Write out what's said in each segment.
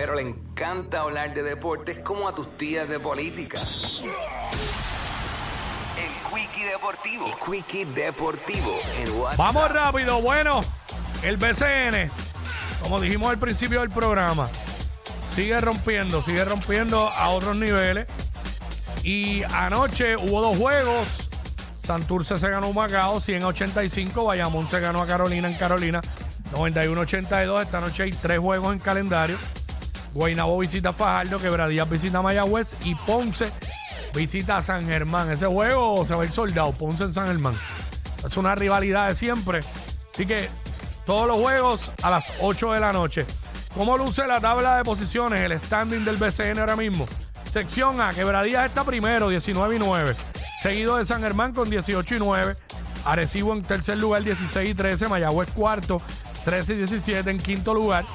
Pero le encanta hablar de deportes como a tus tías de política. El Quickie Deportivo. El Quickie Deportivo en WhatsApp. Vamos rápido, bueno, el BCN, como dijimos al principio del programa, sigue rompiendo, sigue rompiendo a otros niveles. Y anoche hubo dos juegos. Santurce se ganó un Macao, 185. Bayamón se ganó a Carolina en Carolina, 91-82. Esta noche hay tres juegos en calendario. Guaynabo visita Fajardo, Quebradillas visita Mayagüez y Ponce visita San Germán. Ese juego se va a ir soldado, Ponce en San Germán. Es una rivalidad de siempre. Así que todos los juegos a las 8 de la noche. ¿Cómo luce la tabla de posiciones, el standing del BCN ahora mismo? Sección A, Quebradillas está primero, 19 y 9. Seguido de San Germán con 18 y 9. Arecibo en tercer lugar, 16 y 13. Mayagüez cuarto, 13 y 17 en quinto lugar.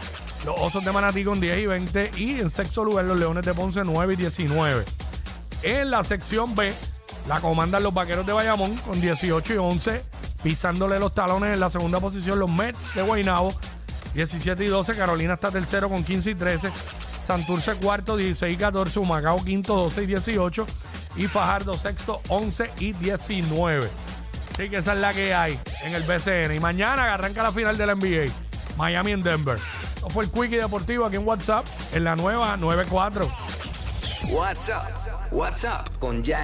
Los Osos de Manatí con 10 y 20. Y en sexto lugar, los Leones de Ponce 9 y 19. En la sección B, la comandan los Vaqueros de Bayamón con 18 y 11. Pisándole los talones en la segunda posición, los Mets de Guaynabo 17 y 12. Carolina está tercero con 15 y 13. Santurce cuarto, 16 y 14. Humacao quinto, 12 y 18. Y Fajardo sexto, 11 y 19. Así que esa es la que hay en el BCN. Y mañana arranca la final de la NBA. Miami en Denver. Esto fue el Quickie Deportivo aquí en WhatsApp, en la nueva 94. WhatsApp. WhatsApp con Jack.